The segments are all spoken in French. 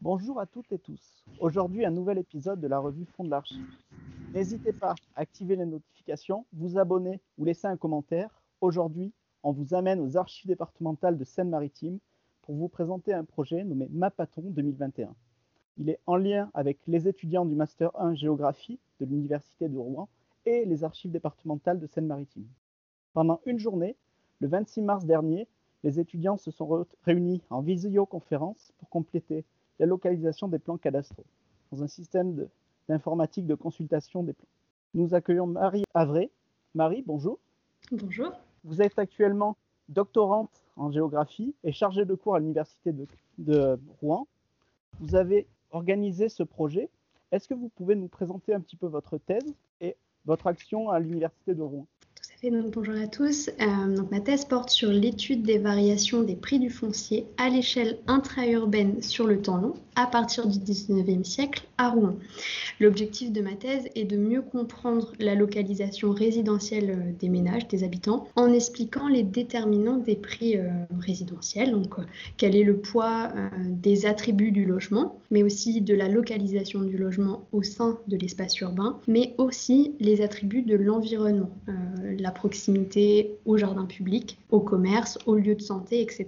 Bonjour à toutes et tous. Aujourd'hui, un nouvel épisode de la revue Fond de l'Archive. N'hésitez pas à activer les notifications, vous abonner ou laisser un commentaire. Aujourd'hui, on vous amène aux archives départementales de Seine-Maritime pour vous présenter un projet nommé Mapaton 2021. Il est en lien avec les étudiants du Master 1 Géographie de l'Université de Rouen et les archives départementales de Seine-Maritime. Pendant une journée, le 26 mars dernier, les étudiants se sont réunis en visioconférence pour compléter la localisation des plans cadastraux dans un système d'informatique de, consultation des plans. Nous accueillons Marie Avré. Marie, bonjour. Bonjour. Vous êtes actuellement doctorante en géographie et chargée de cours à l'Université de, de Rouen. Vous avez organisé ce projet. Est-ce que vous pouvez nous présenter un petit peu votre thèse et votre action à l'Université de Rouen? Bonjour à tous. Euh, donc, ma thèse porte sur l'étude des variations des prix du foncier à l'échelle intra-urbaine sur le temps long à partir du 19e siècle à Rouen. L'objectif de ma thèse est de mieux comprendre la localisation résidentielle euh, des ménages, des habitants, en expliquant les déterminants des prix euh, résidentiels, donc quel est le poids des attributs du logement, mais aussi de la localisation du logement au sein de l'espace urbain, mais aussi les attributs de l'environnement, proximité au jardin public, au commerce, aux lieux de santé, etc.,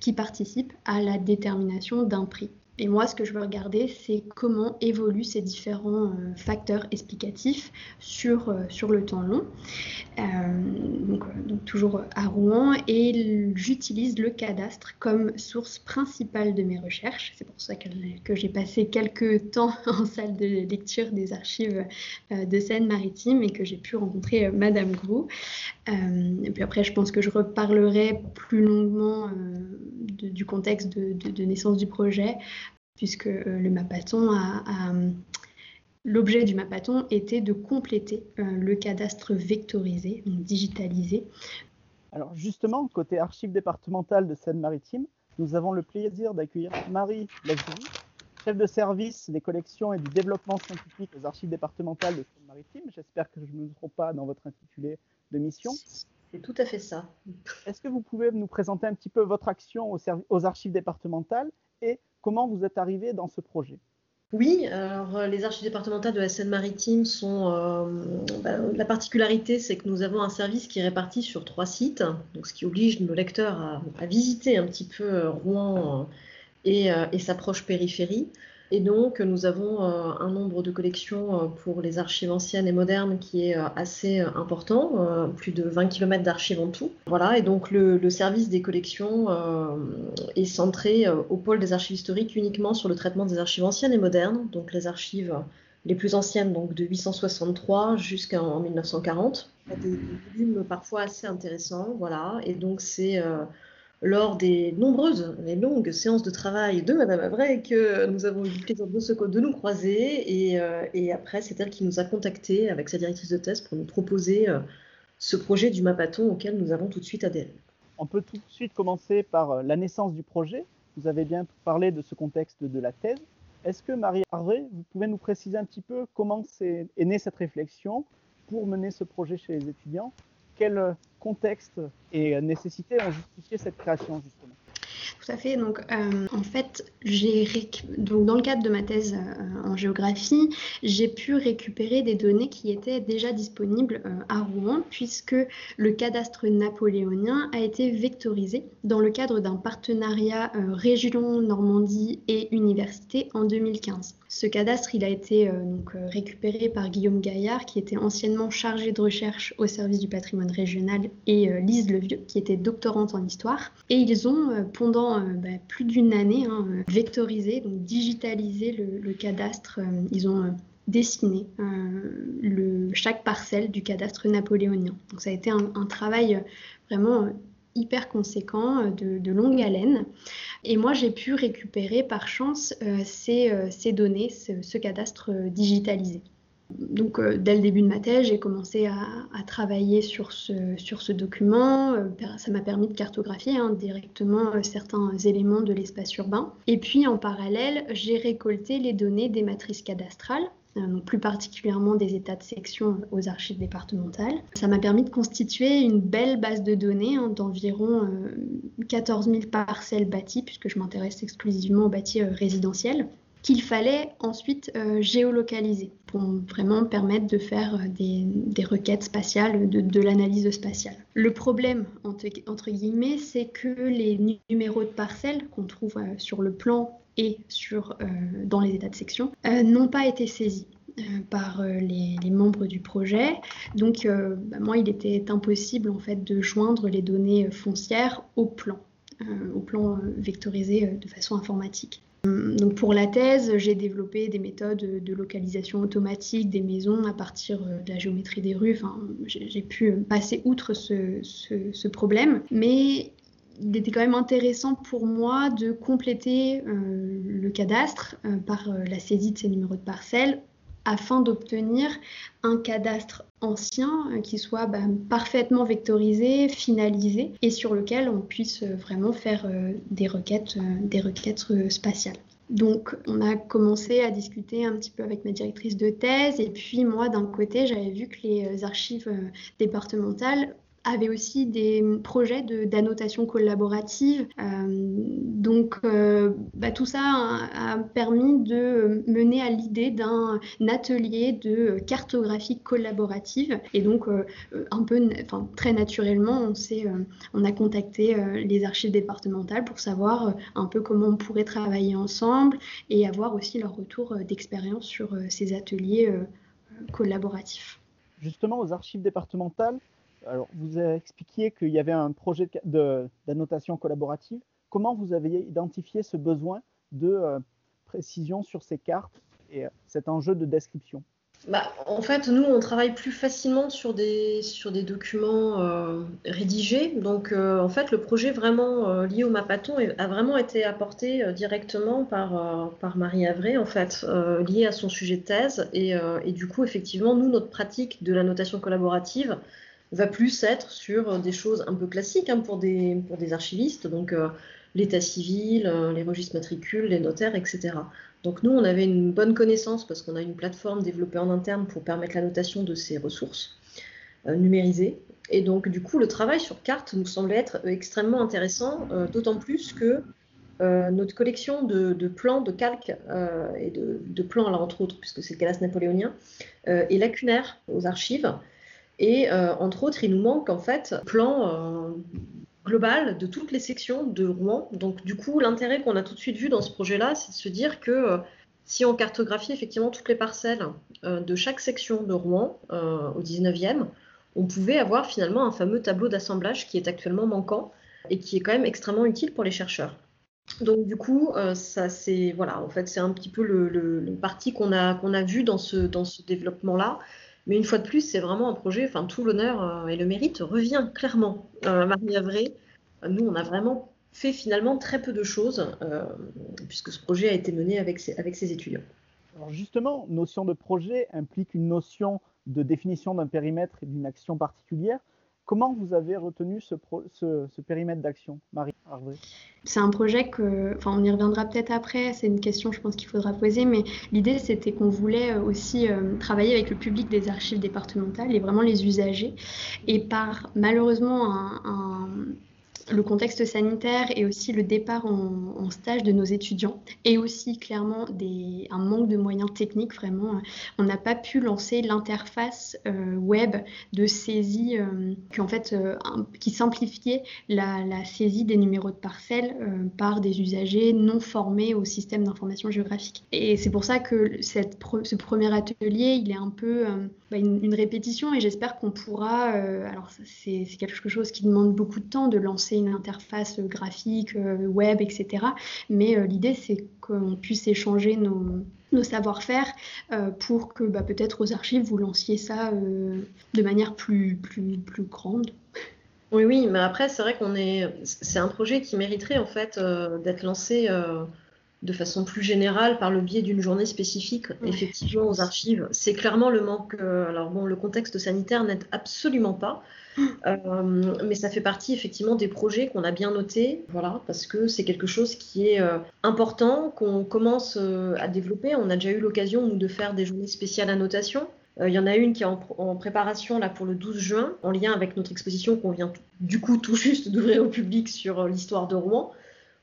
qui participent à la détermination d'un prix. Et moi, ce que je veux regarder, c'est comment évoluent ces différents euh, facteurs explicatifs sur, euh, sur le temps long. Euh, donc, toujours à Rouen. Et j'utilise le cadastre comme source principale de mes recherches. C'est pour ça que, j'ai passé quelques temps en salle de lecture des archives de Seine-Maritime et que j'ai pu rencontrer Madame Grou. Et puis après, je pense que je reparlerai plus longuement du contexte de, naissance du projet puisque euh, le Mapaton a, L'objet du Mapaton était de compléter euh, le cadastre vectorisé, donc digitalisé. Alors justement, côté archives départementales de Seine-Maritime, nous avons le plaisir d'accueillir Marie Lazurie, chef de service des collections et du développement scientifique aux archives départementales de Seine-Maritime. J'espère que je ne me trompe pas dans votre intitulé de mission. C'est tout à fait ça. Est-ce que vous pouvez nous présenter un petit peu votre action aux archives départementales et Comment vous êtes arrivé dans ce projet? Oui, alors euh, les archives départementales de la Seine-Maritime sont. Euh, bah, la particularité, c'est que nous avons un service qui est réparti sur trois sites, donc ce qui oblige nos lecteurs à, visiter un petit peu euh, Rouen et, et sa proche périphérie. Et donc, nous avons euh, un nombre de collections euh, pour les archives anciennes et modernes qui est euh, assez important, plus de 20 km d'archives en tout. Voilà, et donc le, service des collections est centré au pôle des archives historiques uniquement sur le traitement des archives anciennes et modernes, donc les archives les plus anciennes, donc de 863 jusqu'en 1940. Des, des volumes parfois assez intéressants, voilà, et donc c'est lors des nombreuses et longues séances de travail de Madame Avray que nous avons eu le plaisir de, nous croiser. Euh, et, après, c'est elle qui nous a contactés avec sa directrice de thèse pour nous proposer euh, ce projet du Mapaton auquel nous avons tout de suite adhéré. On peut tout de suite commencer par euh, la naissance du projet. Vous avez bien parlé de ce contexte de la thèse. Est-ce que Marie Harvey, vous pouvez nous préciser un petit peu comment est, est née cette réflexion pour mener ce projet chez les étudiants? Quel contexte et nécessité ont justifié cette création justement tout à fait. Donc, euh, en fait, donc dans le cadre de ma thèse euh, en géographie, j'ai pu récupérer des données qui étaient déjà disponibles euh, à Rouen, puisque le cadastre napoléonien a été vectorisé dans le cadre d'un partenariat région Normandie et université en 2015. Ce cadastre, il a été donc récupéré par Guillaume Gaillard, qui était anciennement chargé de recherche au service du patrimoine régional, et Lise Levieux, qui était doctorante en histoire. Et ils ont, pendant euh, bah, plus d'une année hein, euh, vectorisé, donc digitalisé le, cadastre. Euh, ils ont dessiné chaque parcelle du cadastre napoléonien. Donc ça a été un, travail vraiment hyper conséquent, de, longue haleine. Et moi, j'ai pu récupérer par chance ces, données, ce cadastre digitalisé. Donc, euh, dès le début de ma thèse, j'ai commencé à, travailler sur ce, document. Euh, ça m'a permis de cartographier hein, directement euh, certains éléments de l'espace urbain. Et puis, en parallèle, j'ai récolté les données des matrices cadastrales donc plus particulièrement des états de section aux archives départementales. Ça m'a permis de constituer une belle base de données hein, d'environ 14 000 parcelles bâties, puisque je m'intéresse exclusivement aux bâtis résidentiels qu'il fallait ensuite euh, géolocaliser pour vraiment permettre de faire euh, des, requêtes spatiales, de, l'analyse spatiale. Le problème, entre, guillemets, c'est que les numéros de parcelles qu'on trouve euh, sur le plan et sur, dans les états de section n'ont pas été saisis. par les, membres du projet. Donc, bah, moi, il était impossible en fait de joindre les données foncières au plan, au plan vectorisé de façon informatique. Donc pour la thèse, j'ai développé des méthodes de localisation automatique des maisons à partir euh, de la géométrie des rues. Enfin, j'ai pu passer outre ce, problème, mais il était quand même intéressant pour moi de compléter euh, le cadastre euh, par la saisie de ces numéros de parcelles afin d'obtenir un cadastre ancien euh, qui soit bah, parfaitement vectorisé, finalisé et sur lequel on puisse euh, vraiment faire euh, des requêtes, des requêtes spatiales. Donc, on a commencé à discuter un petit peu avec ma directrice de thèse. Et puis, moi, d'un côté, j'avais vu que les archives départementales avait aussi des projets d'annotation collaborative. Euh, donc euh, bah, tout ça a, permis de mener à l'idée d'un atelier de cartographie collaborative. Et donc euh, un peu, enfin très naturellement, on, on a contacté les archives départementales pour savoir un peu comment on pourrait travailler ensemble et avoir aussi leur retour d'expérience sur ces ateliers collaboratifs. Justement, aux archives départementales, alors, vous expliqué qu'il y avait un projet d'annotation collaborative. Comment vous avez identifié ce besoin de euh, précision sur ces cartes et euh, cet enjeu de description? Bah, en fait, nous, on travaille plus facilement sur des, sur des documents euh, rédigés. Donc, en fait, le projet vraiment lié au Mapaton a vraiment été apporté directement par, par Marie Avray, en fait, lié à son sujet de thèse. Et, du coup, effectivement, nous, notre pratique de la notation collaborative, va plus être sur des choses un peu classiques hein, pour, des, pour archivistes, donc euh, l'état civil, euh, les registres matricules, les notaires, etc. Donc nous, on avait une bonne connaissance parce qu'on a une plateforme développée en interne pour permettre la notation de ces ressources euh, numérisées. Et donc du coup, le travail sur carte nous semblait être extrêmement intéressant, d'autant plus que notre collection de, plans, de calques et de, de, plans, là entre autres, puisque c'est le Calas napoléonien, est lacunaire aux archives. Et euh, entre autres, il nous manque en fait plan euh, global de toutes les sections de Rouen. Donc du coup, l'intérêt qu'on a tout de suite vu dans ce projet-là, c'est de se dire que euh, si on cartographie effectivement toutes les parcelles de chaque section de Rouen au 19e, on pouvait avoir finalement un fameux tableau d'assemblage qui est actuellement manquant et qui est quand même extrêmement utile pour les chercheurs. Donc du coup, ça c'est voilà, en fait c'est un petit peu le, parti qu'on a qu'on a vu dans ce dans ce développement-là. Mais une fois de plus, c'est vraiment un projet, enfin tout l'honneur euh, et le mérite revient clairement à Marie Avray. Nous, on a vraiment fait finalement très peu de choses, euh, puisque ce projet a été mené avec ses, avec ses étudiants. Alors justement, notion de projet implique une notion de définition d'un périmètre et d'une action particulière. Comment vous avez retenu ce, périmètre d'action, Marie C'est un projet que, enfin, on y reviendra peut-être après. C'est une question, je pense qu'il faudra poser, mais l'idée c'était qu'on voulait euh, aussi euh, travailler avec le public des archives départementales et vraiment les usagers. Et par malheureusement un le contexte sanitaire et aussi le départ en, stage de nos étudiants et aussi clairement des, un manque de moyens techniques vraiment. On n'a pas pu lancer l'interface euh, web de saisie euh, qui, en fait, euh, qui simplifiait la, saisie des numéros de parcelles par des usagers non formés au système d'information géographique. Et c'est pour ça que cette ce premier atelier, il est un peu bah, une, une, répétition et j'espère qu'on pourra, alors c'est quelque chose qui demande beaucoup de temps de lancer une interface graphique, euh, web, etc. Mais euh, l'idée, c'est qu'on puisse échanger nos, savoir-faire euh, pour que bah, peut-être aux archives, vous lanciez ça de manière plus, plus, plus grande. Oui, oui, mais après, c'est vrai qu'on est. C'est un projet qui mériterait en fait d'être lancé de façon plus générale par le biais d'une journée spécifique effectivement aux archives. C'est clairement le manque. Euh, alors bon, le contexte sanitaire n'aide absolument pas, euh, mais ça fait partie effectivement des projets qu'on a bien notés, voilà, parce que c'est quelque chose qui est euh, important, qu'on commence à développer. On a déjà eu l'occasion de faire des journées spéciales annotation. Il y en a une qui est en, préparation là pour le 12 juin, en lien avec notre exposition qu'on vient du coup tout juste d'ouvrir au public sur l'histoire de Rouen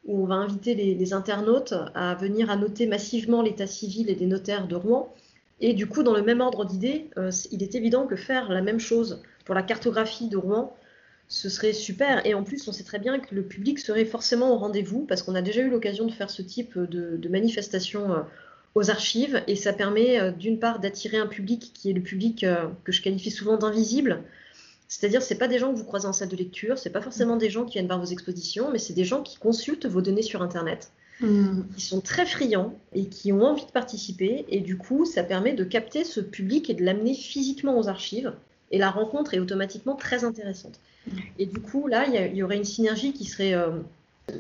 où on va inviter les, internautes à venir annoter massivement l'état civil et des notaires de Rouen. Et du coup, dans le même ordre d'idées, euh, il est évident que faire la même chose pour la cartographie de Rouen, ce serait super. Et en plus, on sait très bien que le public serait forcément au rendez-vous, parce qu'on a déjà eu l'occasion de faire ce type de, manifestation euh, aux archives, et ça permet euh, d'une part d'attirer un public qui est le public que je qualifie souvent d'invisible, c'est-à-dire, c'est pas des gens que vous croisez en salle de lecture, c'est pas forcément des gens qui viennent voir vos expositions, mais c'est des gens qui consultent vos données sur Internet, mm. qui sont très friands et qui ont envie de participer. Et du coup, ça permet de capter ce public et de l'amener physiquement aux archives. Et la rencontre est automatiquement très intéressante. Mm. Et du coup, là, il y, aurait une synergie qui serait euh,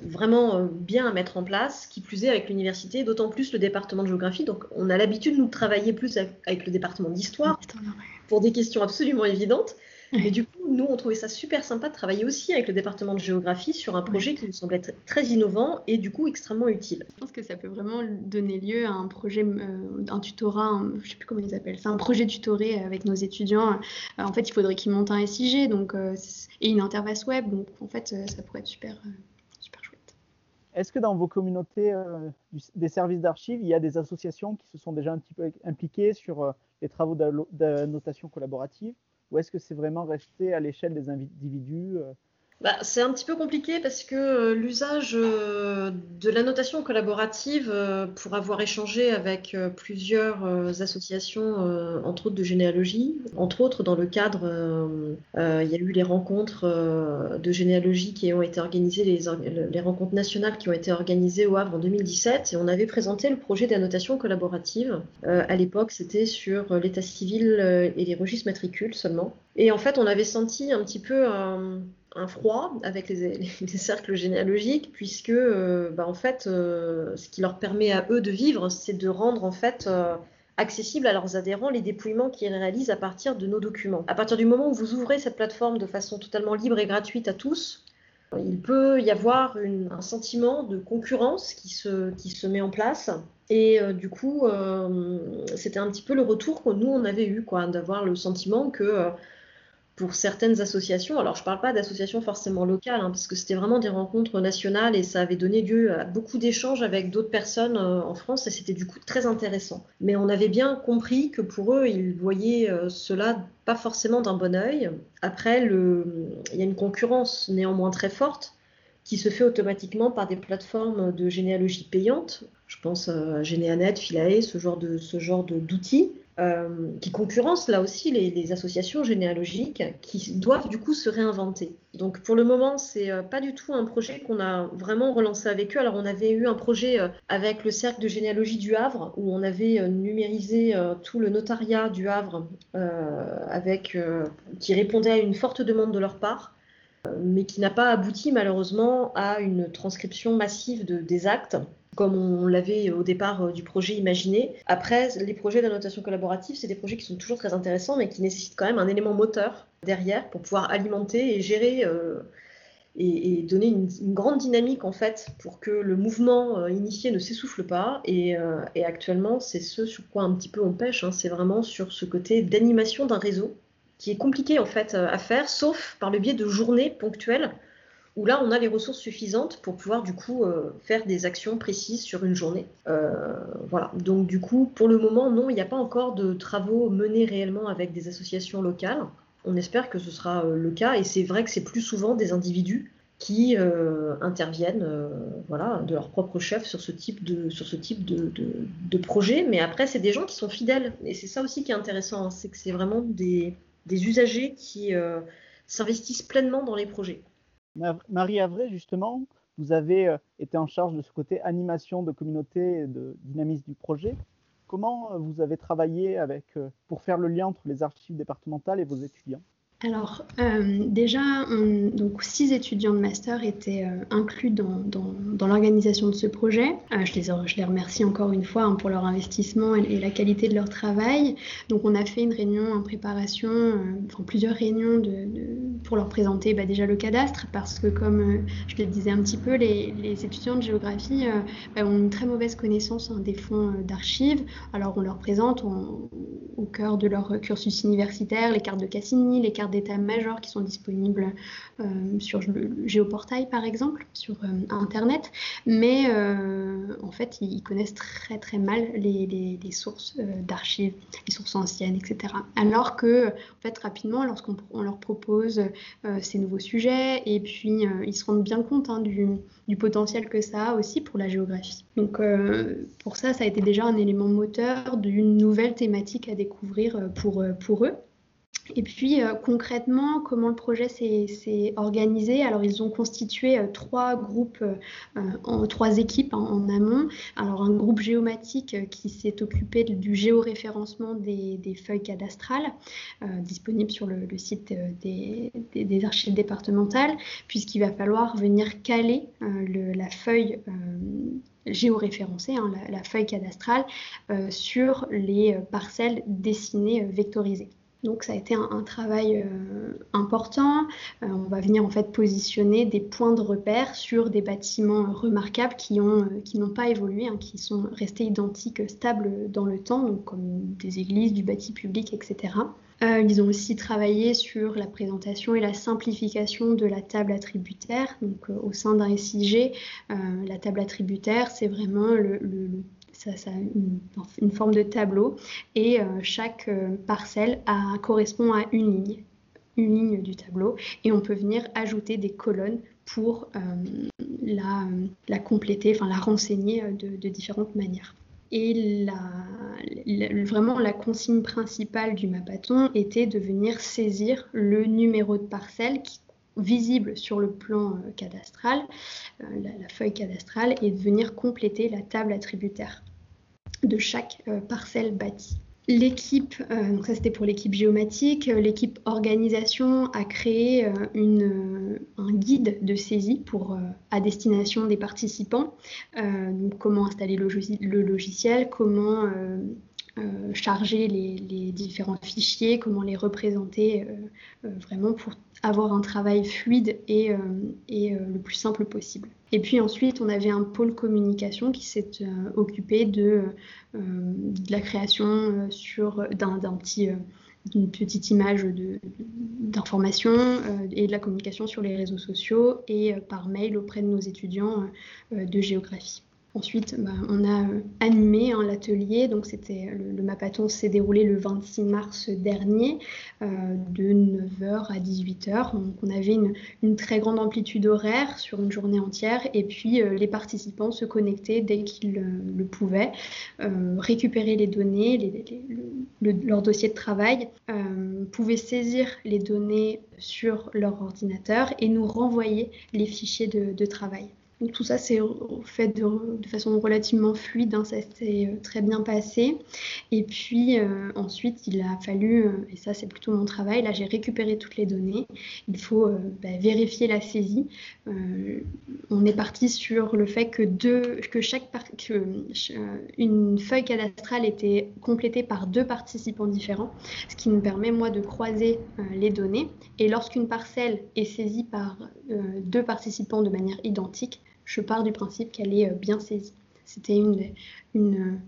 vraiment euh, bien à mettre en place, qui plus est avec l'université, d'autant plus le département de géographie. Donc, on a l'habitude, nous, de travailler plus avec le département d'histoire pour des questions absolument évidentes. Et du coup, nous, on trouvait ça super sympa de travailler aussi avec le département de géographie sur un projet qui nous semblait très innovant et du coup extrêmement utile. Je pense que ça peut vraiment donner lieu à un projet, euh, un tutorat, je je sais plus comment ils appellent, c'est un projet tutoré avec nos étudiants. Euh, en fait, il faudrait qu'ils montent un SIG donc, euh, et une interface web, donc en fait, ça pourrait être super, super chouette. Est-ce que dans vos communautés des services d'archives, il y a des associations qui se sont déjà un petit peu impliquées sur les travaux d'annotation collaborative? Ou est-ce que c'est vraiment resté à l'échelle des individus euh, bah, c'est un petit peu compliqué parce que euh, l'usage euh, de la notation collaborative, euh, pour avoir échangé avec plusieurs associations, entre autres de généalogie, entre autres dans le cadre, il y a eu les rencontres de généalogie qui ont été organisées, les, les, rencontres nationales qui ont été organisées au Havre en 2017, et on avait présenté le projet d'annotation collaborative. à l'époque, c'était sur l'état civil et les registres matricules seulement. Et en fait, on avait senti un petit peu un froid avec les, cercles généalogiques, puisque euh, bah, en fait, euh, ce qui leur permet à eux de vivre, c'est de rendre en fait euh, accessible à leurs adhérents les dépouillements qu'ils réalisent à partir de nos documents. À partir du moment où vous ouvrez cette plateforme de façon totalement libre et gratuite à tous, il peut y avoir un sentiment de concurrence qui se, qui se met en place. Et du coup, c'était un petit peu le retour que nous, on avait eu, quoi, d'avoir le sentiment que pour certaines associations, alors je ne parle pas d'associations forcément locales, hein, parce que c'était vraiment des rencontres nationales et ça avait donné lieu à beaucoup d'échanges avec d'autres personnes euh, en France et c'était du coup très intéressant. Mais on avait bien compris que pour eux, ils voyaient euh, cela pas forcément d'un bon oeil. Après, il y a une concurrence néanmoins très forte qui se fait automatiquement par des plateformes de généalogie payantes. Je pense à Généanet, Philae, ce genre d'outils. Euh, qui concurrencent là aussi les, associations généalogiques qui doivent du coup se réinventer. Donc pour le moment, c'est euh, pas du tout un projet qu'on a vraiment relancé avec eux. Alors on avait eu un projet euh, avec le cercle de généalogie du Havre où on avait numérisé tout le notariat du Havre qui répondait à une forte demande de leur part mais qui n'a pas abouti malheureusement à une transcription massive de, des actes comme on l'avait au départ euh, du projet imaginé. Après, les projets d'annotation collaborative, c'est des projets qui sont toujours très intéressants, mais qui nécessitent quand même un élément moteur derrière pour pouvoir alimenter et gérer euh, et, donner une, grande dynamique en fait pour que le mouvement euh, initié ne s'essouffle pas. Et, actuellement, c'est ce sur quoi un petit peu on pêche. Hein. c'est vraiment sur ce côté d'animation d'un réseau qui est compliqué en fait à faire, sauf par le biais de journées ponctuelles où là, on a les ressources suffisantes pour pouvoir du coup euh, faire des actions précises sur une journée. Euh, voilà. Donc du coup, pour le moment, non, il n'y a pas encore de travaux menés réellement avec des associations locales. On espère que ce sera euh, le cas, et c'est vrai que c'est plus souvent des individus qui interviennent voilà, de leur propre chef sur ce type de, sur ce type de, de, projet. Mais après, c'est des gens qui sont fidèles. Et c'est ça aussi qui est intéressant, hein, c'est que c'est vraiment des, des usagers qui s'investissent pleinement dans les projets. Marie Avray, justement, vous avez euh, été en charge de ce côté animation de communauté et de dynamisme du projet. Comment euh, vous avez travaillé avec, euh, pour faire le lien entre les archives départementales et vos étudiants? Alors, euh, déjà, donc, six étudiants de master étaient euh, inclus dans, l'organisation de ce projet. Euh, je, les, je, les, remercie encore une fois hein, pour leur investissement et, la qualité de leur travail. Donc, on a fait une réunion en préparation, enfin plusieurs réunions de, pour leur présenter bah, déjà le cadastre, parce que, comme je le disais un petit peu, les, étudiants de géographie bah, ont une très mauvaise connaissance hein, des fonds d'archives. Alors, on leur présente au cœur de leur cursus universitaire les cartes de Cassini, les cartes d'état-major qui sont disponibles euh, sur le géoportail par exemple, sur euh, Internet, mais euh, en fait ils, connaissent très très mal les, sources d'archives, les sources anciennes, etc. Alors que en fait rapidement lorsqu'on leur propose ces nouveaux sujets et puis ils se rendent bien compte hein, du, du, potentiel que ça a aussi pour la géographie. Donc pour ça ça a été déjà un élément moteur d'une nouvelle thématique à découvrir pour, pour eux. Et puis euh, concrètement, comment le projet s'est organisé? Alors ils ont constitué euh, trois groupes, euh, en, trois équipes hein, en amont. Alors un groupe géomatique qui s'est occupé du géoréférencement des, feuilles cadastrales disponibles sur le, site des, archives départementales, puisqu'il va falloir venir caler la feuille géoréférencée, hein, la, feuille cadastrale, sur les parcelles dessinées vectorisées. Donc ça a été un, travail euh, important. Euh, on va venir en fait positionner des points de repère sur des bâtiments remarquables qui euh, n'ont pas évolué, hein, qui sont restés identiques, stables dans le temps, donc comme des églises, du bâti public, etc. ils ont aussi travaillé sur la présentation et la simplification de la table attributaire. Donc, au sein d'un SIG, la table attributaire, c'est vraiment le, ça, a une, forme de tableau et euh, chaque euh, parcelle correspond à une ligne, une ligne du tableau et on peut venir ajouter des colonnes pour euh, la, compléter, enfin la renseigner de, différentes manières. Et vraiment, la consigne principale du Mapathon était de venir saisir le numéro de parcelle qui visible sur le plan cadastral, la, feuille cadastrale, et de venir compléter la table attributaire de chaque euh, parcelle bâtie. L'équipe, euh, donc ça c'était pour l'équipe géomatique, euh, l'équipe organisation a créé un guide de saisie à destination des participants. comment installer le, logiciel, comment charger les, différents fichiers, comment les représenter vraiment pour avoir un travail fluide et, le plus simple possible. Et puis ensuite, on avait un pôle communication qui s'est euh, occupé de, euh, la création euh, sur d'un petit d'une petite image d'information et de la communication sur les réseaux sociaux et par mail auprès de nos étudiants de géographie. Ensuite, bah, on a euh, animé hein, l'atelier. C'était le, Mapathon s'est déroulé le 26 mars dernier, euh, de 9h à 18h. Donc, on avait une, très grande amplitude horaire sur une journée entière. Et puis, euh, les participants se connectaient dès qu'ils le pouvaient, récupérer les données, leur dossier de travail, pouvaient saisir les données sur leur ordinateur et nous renvoyer les fichiers de travail. Tout ça s'est fait de, façon relativement fluide, hein, ça s'est euh, très bien passé. Et puis euh, ensuite, il a fallu, euh, et ça c'est plutôt mon travail, là j'ai récupéré toutes les données, il faut bah, vérifier la saisie. on est parti sur le fait que, chaque que, une feuille cadastrale était complétée par deux participants différents, ce qui nous permet moi de croiser les données. Et lorsqu'une parcelle est saisie par deux participants de manière identique, je pars du principe qu'elle est euh, bien saisie. C'était une, une,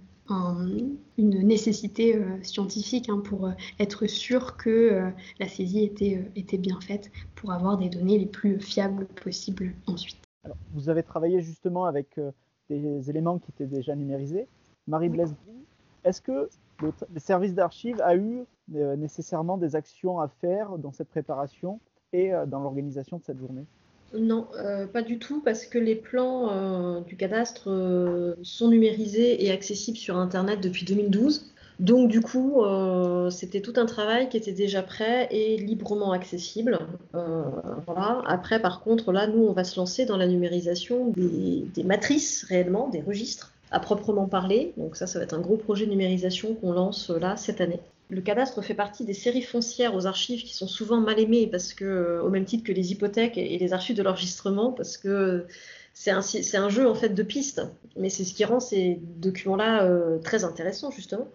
une, nécessité euh, scientifique hein, pour euh, être sûr que la saisie était, était bien faite pour avoir des données les plus fiables possibles ensuite. Alors, vous avez travaillé justement avec des éléments qui étaient déjà numérisés. Marie-Blaise, est-ce que le, le service d'archives a eu nécessairement des actions à faire dans cette préparation et dans l'organisation de cette journée? Non, euh, pas du tout, parce que les plans euh, du cadastre euh, sont numérisés et accessibles sur Internet depuis 2012. Donc du coup, c'était tout un travail qui était déjà prêt et librement accessible. voilà. Après, par contre, là, nous, on va se lancer dans la numérisation des, des matrices réellement, des registres à proprement parler. Donc ça, ça va être un gros projet de numérisation qu'on lance là cette année. Le cadastre fait partie des séries foncières aux archives qui sont souvent mal aimées parce que, au même titre que les hypothèques et les archives de l'enregistrement, parce que c'est un, jeu en fait de pistes. Mais c'est ce qui rend ces documents-là euh, très intéressants justement.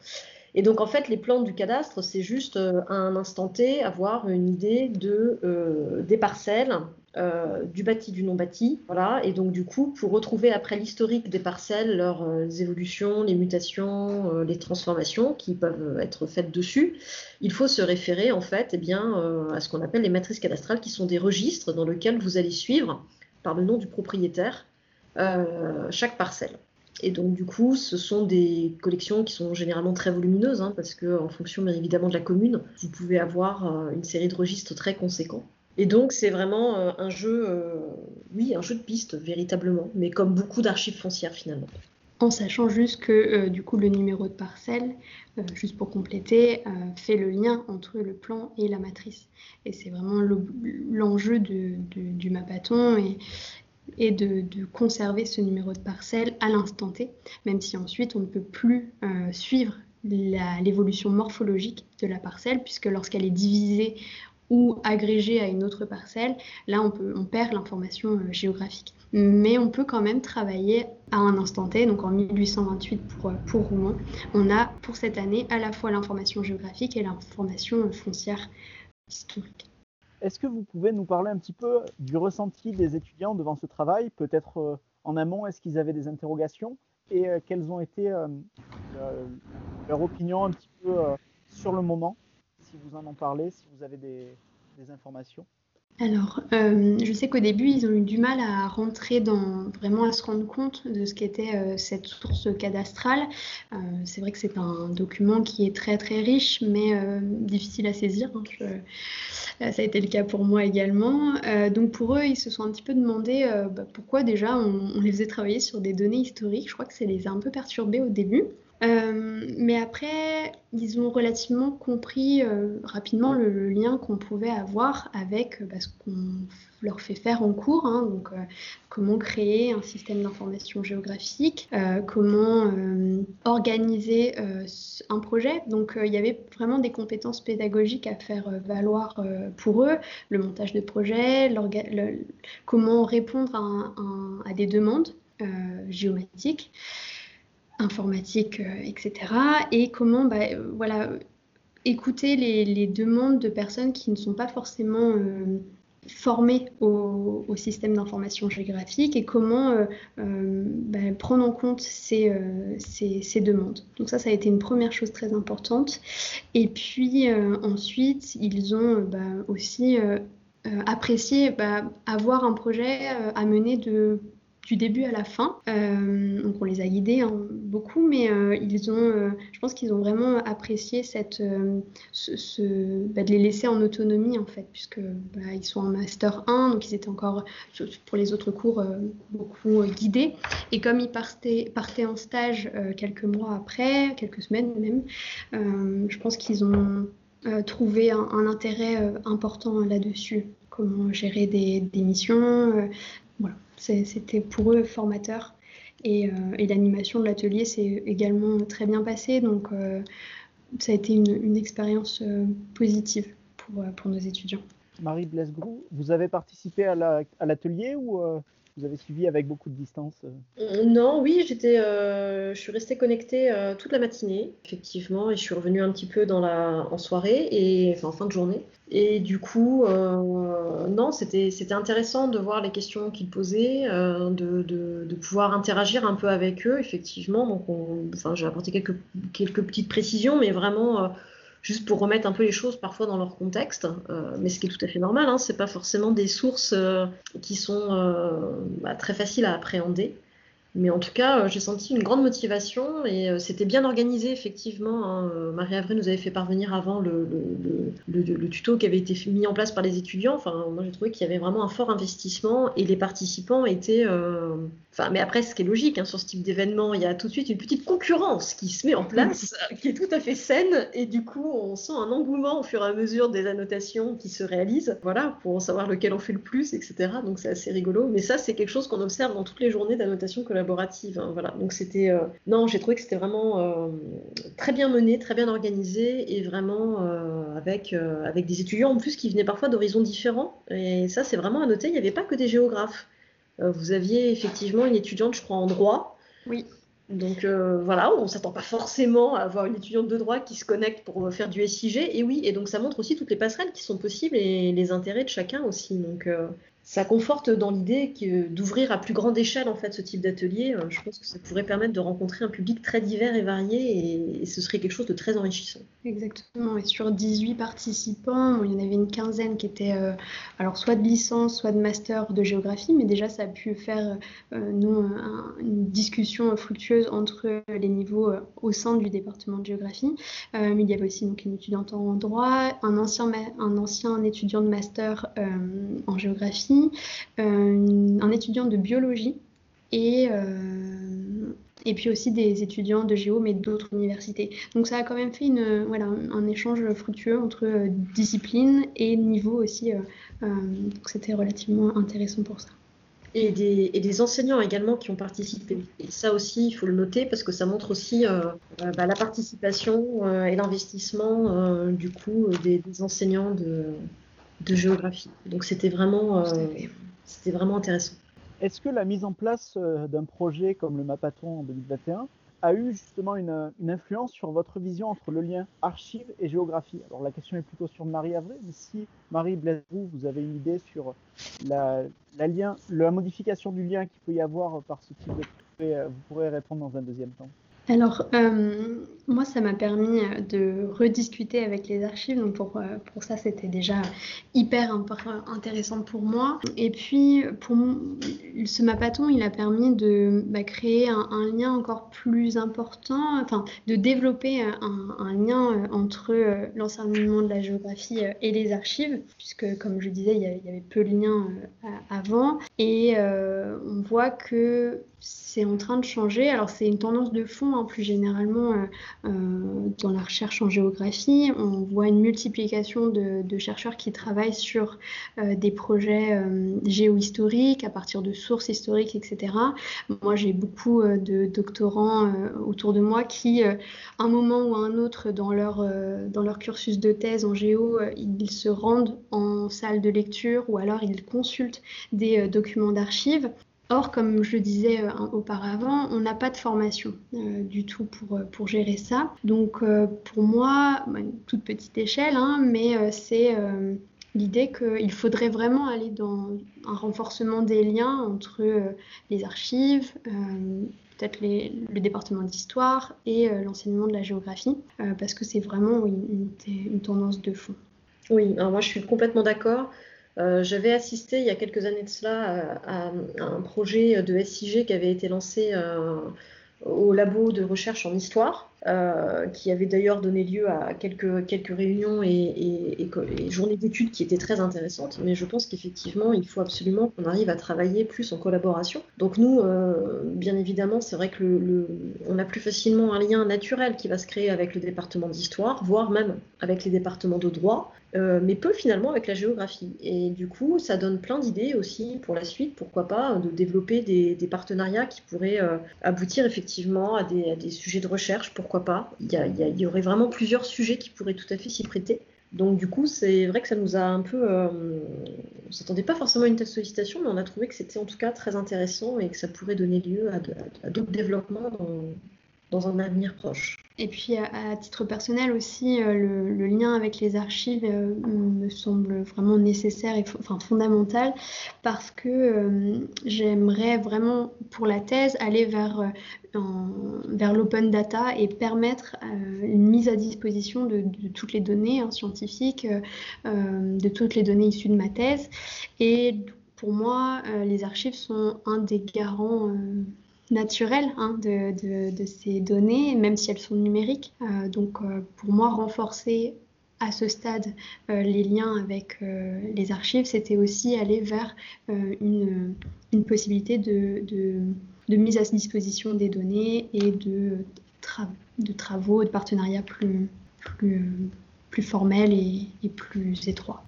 Et donc en fait, les plans du cadastre, c'est juste euh, à un instant T avoir une idée de, euh, des parcelles, euh, du bâti, du non bâti, voilà. Et donc du coup, pour retrouver après l'historique des parcelles, leurs évolutions, les mutations, les transformations qui peuvent être faites dessus, il faut se référer en fait, eh bien, à ce qu'on appelle les matrices cadastrales, qui sont des registres dans lesquels vous allez suivre par le nom du propriétaire chaque parcelle. Et donc, du coup, ce sont des collections qui sont généralement très volumineuses, hein, parce qu'en fonction, bien évidemment, de la commune, vous pouvez avoir euh, une série de registres très conséquents. Et donc, c'est vraiment euh, un jeu, euh, oui, un jeu de piste, véritablement, mais comme beaucoup d'archives foncières, finalement. En sachant juste que, du coup, le numéro de parcelle, juste pour compléter, fait le lien entre le plan et la matrice. Et c'est vraiment l'enjeu du mapathon et, et de, conserver ce numéro de parcelle à l'instant T, même si ensuite on ne peut plus euh, suivre l'évolution morphologique de la parcelle, puisque lorsqu'elle est divisée ou agrégée à une autre parcelle, là on, perd l'information euh, géographique. Mais on peut quand même travailler à un instant T, donc en 1828 pour, pour Rouen. On a pour cette année à la fois l'information géographique et l'information foncière historique. Est-ce que vous pouvez nous parler un petit peu du ressenti des étudiants devant ce travail Peut-être euh, en amont, est-ce qu'ils avaient des interrogations Et euh, quelles ont été euh, leurs opinions un petit peu sur le moment? Si vous en en parlez, si vous avez des informations alors, euh, je sais qu'au début, ils ont eu du mal à rentrer dans, vraiment à se rendre compte de ce qu'était euh, cette source cadastrale. Euh, c'est vrai que c'est un document qui est très très riche, mais difficile à saisir. Hein. ça a été le cas pour moi également. donc pour eux, ils se sont un petit peu demandé bah, pourquoi déjà on, les faisait travailler sur des données historiques. Je crois que ça les a un peu perturbés au début. Euh, mais après, ils ont relativement compris euh, rapidement le, lien qu'on pouvait avoir avec euh, bah, ce qu'on leur fait faire en cours, hein. donc comment créer un système d'information géographique, comment organiser un projet. Donc il y avait vraiment des compétences pédagogiques à faire valoir pour eux, le montage de projet, comment répondre à des demandes géomatiques informatique, euh, etc. Et comment bah, euh, voilà, écouter les, demandes de personnes qui ne sont pas forcément euh, formées au, système d'information géographique et comment bah, prendre en compte ces, demandes. Donc ça, ça a été une première chose très importante. Et puis ensuite, ils ont bah, aussi apprécié avoir un projet à mener de du début à la fin. Euh, donc on les a guidés hein, beaucoup, mais euh, ils ont, euh, je pense qu'ils ont vraiment apprécié cette, ce, bah, de les laisser en autonomie en fait, puisque bah, ils sont en master 1, donc ils étaient encore pour les autres cours beaucoup guidés. Et comme ils partaient, partaient en stage quelques mois après, quelques semaines même, je pense qu'ils ont trouvé un, intérêt important là-dessus comment gérer des, des missions, c'était pour eux formateur. Et, euh, et l'animation de l'atelier s'est également très bien passée. Donc, euh, ça a été une, expérience euh, positive pour, pour, nos étudiants. Marie Blesgrou, vous avez participé à l'atelier la, ou vous avez suivi avec beaucoup de distance euh Non, oui, j'étais, euh, je suis restée connectée euh, toute la matinée, effectivement, et je suis revenue un petit peu dans la, en soirée, et, en fin de journée. Et du coup, non, c'était, c'était intéressant de voir les questions qu'ils posaient, de, de, de, pouvoir interagir un peu avec eux, effectivement. Donc, enfin, j'ai apporté quelques, quelques petites précisions, mais vraiment juste pour remettre un peu les choses parfois dans leur contexte, euh, mais ce qui est tout à fait normal, hein, c'est pas forcément des sources euh, qui sont euh, bah, très faciles à appréhender. Mais en tout cas, euh, j'ai senti une grande motivation et euh, c'était bien organisé, effectivement. Hein. Euh, Marie-Avril nous avait fait parvenir avant le, le, tuto qui avait été mis en place par les étudiants. Enfin, moi, j'ai trouvé qu'il y avait vraiment un fort investissement et les participants étaient. Enfin, mais après, ce qui est logique hein, sur ce type d'événement, il y a tout de suite une petite concurrence qui se met en place, qui est tout à fait saine. Et du coup, on sent un engouement au fur et à mesure des annotations qui se réalisent. Voilà, pour savoir lequel on fait le plus, etc. Donc, c'est assez rigolo. Mais ça, c'est quelque chose qu'on observe dans toutes les journées d'annotation collaborative collaborative. Hein, voilà. Donc c'était non, j'ai trouvé que c'était vraiment très bien mené, très bien organisé et vraiment avec avec des étudiants en plus qui venaient parfois d'horizons différents. Et ça, c'est vraiment à noter. Il n'y avait pas que des géographes. vous aviez effectivement une étudiante, je crois, en droit. Oui. Donc euh, voilà, on ne s'attend pas forcément à avoir une étudiante de droit qui se connecte pour faire du SIG. Et oui, et donc ça montre aussi toutes les passerelles qui sont possibles et les intérêts de chacun aussi. Donc euh, ça conforte dans l'idée d'ouvrir à plus grande échelle en fait ce type d'atelier. Euh, je pense que ça pourrait permettre de rencontrer un public très divers et varié et, ce serait quelque chose de très enrichissant. Exactement. Et sur 18 participants, il y en avait une quinzaine qui étaient euh, alors soit de licence, soit de master de géographie, mais déjà ça a pu faire euh, une discussion fructueuse entre les niveaux au sein du département de géographie. mais il y avait aussi donc une étudiante en droit, un ancien étudiant de master en géographie euh, un étudiant de biologie et, euh, et puis aussi des étudiants de géo, mais d'autres universités. Donc ça a quand même fait une, voilà, un échange fructueux entre euh, disciplines et niveaux aussi. donc c'était relativement intéressant pour ça. Et des, et des, enseignants également qui ont participé. Et ça aussi, il faut le noter parce que ça montre aussi bah, la participation et l'investissement du coup des enseignants de, de géographie. Donc c'était vraiment, euh, c'était vraiment intéressant. Est-ce que la mise en place euh, d'un projet comme le Mapathon en 2021 a eu justement une, influence sur votre vision entre le lien archive et géographie? Alors la question est plutôt sur Marie Avré, mais si Marie Blaise, vous avez une idée sur la, la, lien, la modification du lien qu'il peut y avoir par ce type de projet, vous pourrez répondre dans un deuxième temps. Alors, euh, moi, ça m'a permis euh, de rediscuter avec les archives. Donc, pour, euh, pour ça, c'était déjà hyper intéressant pour moi. Et puis, pour ce Mapathon, il a permis de bah, créer un, lien encore plus important, enfin, de développer un, lien entre l'enseignement de la géographie et les archives, puisque, comme je disais, il y avait, peu de liens avant. Et on voit que c'est en train de changer. Alors c'est une tendance de fond, hein, plus généralement euh, euh, dans la recherche en géographie. On voit une multiplication de, chercheurs qui travaillent sur euh, des projets géohistoriques à partir de sources historiques, etc. Moi j'ai beaucoup de doctorants autour de moi qui, à un moment ou à un autre dans leur, dans leur cursus de thèse en géo, ils se rendent en salle de lecture ou alors ils consultent des documents d'archives Or, comme je le disais euh, auparavant, on n'a pas de formation euh, du tout pour, euh, pour gérer ça. Donc, pour moi, bah, une toute petite échelle, hein, mais c'est l'idée qu'il faudrait vraiment aller dans un renforcement des liens entre les archives, peut-être le département d'histoire et l'enseignement de la géographie, parce que c'est vraiment une, une, tendance de fond. Oui, alors moi je suis complètement d'accord. Euh, j'avais assisté il y a quelques années de cela à, un projet de SIG qui avait été lancé euh, au labo de recherche en histoire, euh, qui avait d'ailleurs donné lieu à quelques, réunions et, journées d'études qui étaient très intéressantes. Mais je pense qu'effectivement, il faut absolument qu'on arrive à travailler plus en collaboration. Donc nous, bien évidemment, c'est vrai que on a plus facilement un lien naturel qui va se créer avec le département d'histoire, voire même avec les départements de droit. Euh, mais peu finalement avec la géographie. Et du coup, ça donne plein d'idées aussi pour la suite, pourquoi pas, de développer des, partenariats qui pourraient euh, aboutir effectivement à des, sujets de recherche, pas. Il y, aurait vraiment plusieurs sujets qui pourraient tout à fait s'y prêter. Donc du coup, c'est vrai que ça nous a un peu... Euh, on s'attendait pas forcément à une telle sollicitation, mais on a trouvé que c'était en tout cas très intéressant et que ça pourrait donner lieu à, d'autres développements un avenir proche. Et puis à, titre personnel aussi, euh, le, lien avec les archives euh, me semble vraiment nécessaire et enfin, fondamental parce que euh, j'aimerais vraiment pour la thèse aller vers, vers l'open data et permettre une mise à disposition de, toutes les données hein, scientifiques, de toutes les données issues de ma thèse. Et pour moi, les archives sont un des garants naturel hein, de, ces données, même si elles sont numériques. Euh, donc euh, pour moi, renforcer à ce stade euh, les liens avec les archives, c'était aussi aller vers une, possibilité de, mise à disposition des données et de, de travaux, de partenariats plus, plus, formels et, plus étroits.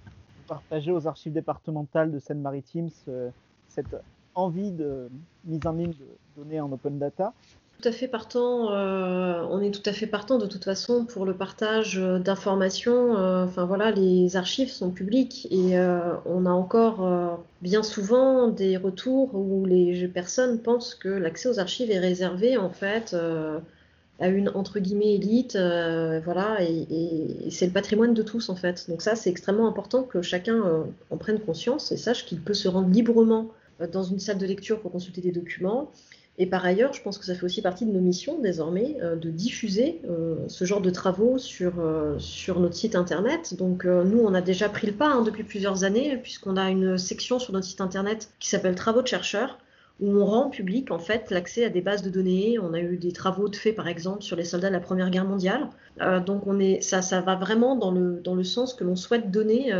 Partager aux archives départementales de Seine-Maritime cette envie de mise en ligne de données en open data. Tout à fait partant, euh, on est tout à fait partant de toute façon pour le partage euh, d'informations. Euh, voilà, les archives sont publiques et on a encore bien souvent des retours où les personnes pensent que l'accès aux archives est réservé en fait à une entre guillemets élite, voilà, et, c'est le patrimoine de tous en fait. Donc ça, c'est extrêmement important que chacun en prenne conscience et sache qu'il peut se rendre librement dans une salle de lecture pour consulter des documents et par ailleurs, je pense que ça fait aussi partie de nos missions désormais euh, de diffuser euh, ce genre de travaux sur, euh, sur notre site internet. Donc nous, on a déjà pris le pas hein, depuis plusieurs années, puisqu'on a une section sur notre site internet qui s'appelle Travaux de chercheurs, où on rend public en fait l'accès à des bases de données. On a eu des travaux de fait par exemple sur les soldats de la Première Guerre mondiale. donc on est, ça, ça va vraiment dans le, dans le sens que l'on souhaite donner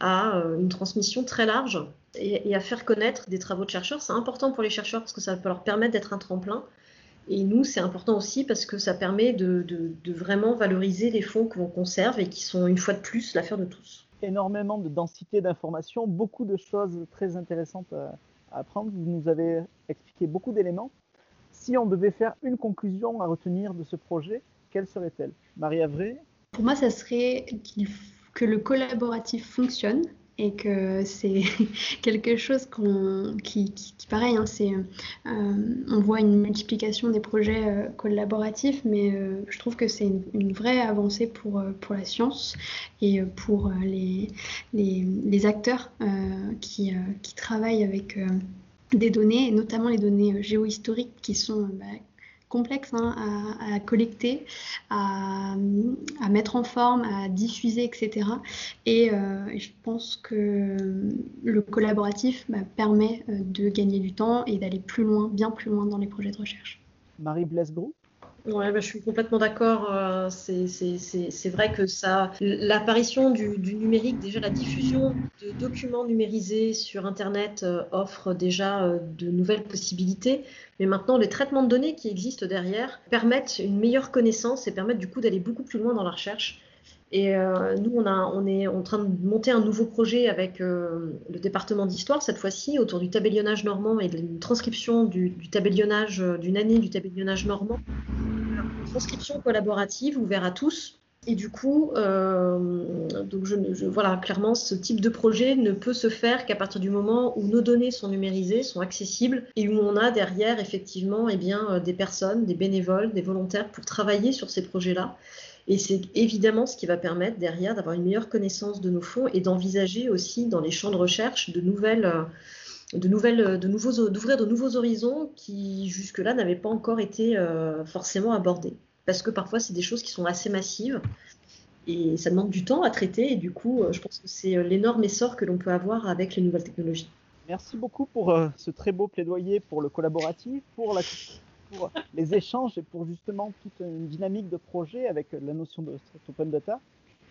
à une transmission très large et, à faire connaître des travaux de chercheurs. C'est important pour les chercheurs parce que ça peut leur permettre d'être un tremplin. Et nous, c'est important aussi parce que ça permet de, vraiment valoriser les fonds que l'on conserve et qui sont une fois de plus l'affaire de tous. Énormément de densité d'informations, beaucoup de choses très intéressantes à, apprendre. Vous nous avez expliqué beaucoup d'éléments. Si on devait faire une conclusion à retenir de ce projet, quelle serait-elle? Marie Avré? Pour moi, ça serait que le collaboratif fonctionne et que c'est quelque chose qui, pareil, hein, euh, on voit une multiplication des projets euh, collaboratifs, mais euh, je trouve que c'est une, vraie avancée pour, la science et pour les, acteurs qui, travaillent avec des données, notamment les données géohistoriques qui sont bah, complexe hein, à, collecter, à, mettre en forme, à diffuser, etc. Euh, et, je pense que le collaboratif bah, permet euh, de gagner du temps et d'aller plus loin, bien plus loin dans les projets de recherche. Marie Blesgroup Ouais, bah, je suis complètement d'accord. Euh, c'est vrai que ça, l'apparition du, numérique, déjà la diffusion de documents numérisés sur Internet euh, offre déjà euh, de nouvelles possibilités. Mais maintenant, les traitements de données qui existent derrière permettent une meilleure connaissance et permettent du coup d'aller beaucoup plus loin dans la recherche. Et nous, on, a, on, est en train de monter un nouveau projet avec le département d'histoire, cette fois-ci, autour du tabellionnage normand et de une transcription du, du d'une année du tabellionnage normand transcription collaborative ouverte à tous. Et du coup, euh, donc je, voilà, clairement, ce type de projet ne peut se faire qu'à partir du moment où nos données sont numérisées, sont accessibles et où on a derrière effectivement eh bien, euh, des personnes, des bénévoles, des volontaires pour travailler sur ces projets-là. Et c'est évidemment ce qui va permettre derrière d'avoir une meilleure connaissance de nos fonds et d'envisager aussi dans les champs de recherche de nouvelles, euh, de nouvelles, de nouveaux, d'ouvrir de nouveaux horizons qui jusque-là n'avaient pas encore été forcément abordés parce que parfois c'est des choses qui sont assez massives et ça demande du temps à traiter et du coup euh, je pense que c'est euh, l'énorme essor que l'on peut avoir avec les nouvelles technologies. Merci beaucoup pour euh, ce très beau plaidoyer pour le collaboratif, pour, les échanges et pour justement toute une dynamique de projet avec la notion de open data.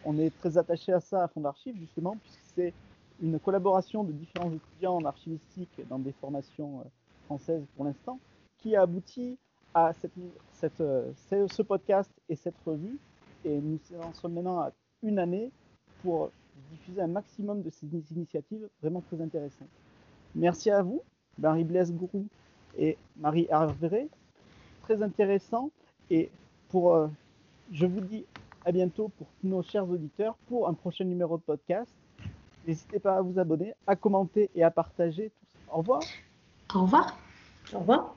On est très attaché à ça à Fond d'Archives justement puisque c'est une collaboration de différents étudiants en archivistique dans des formations françaises pour l'instant qui a abouti à cette, euh, ce podcast et cette revue. Et nous en sommes maintenant à une année pour diffuser un maximum de ces initiatives vraiment très intéressantes. Merci à vous, Marie-Blaise Gourou et Marie Hervé. Très intéressant. Et pour, euh, je vous dis à bientôt pour nos chers auditeurs pour un prochain numéro de podcast. N'hésitez pas à vous abonner, à commenter et à partager. Au revoir. Au revoir. Au revoir.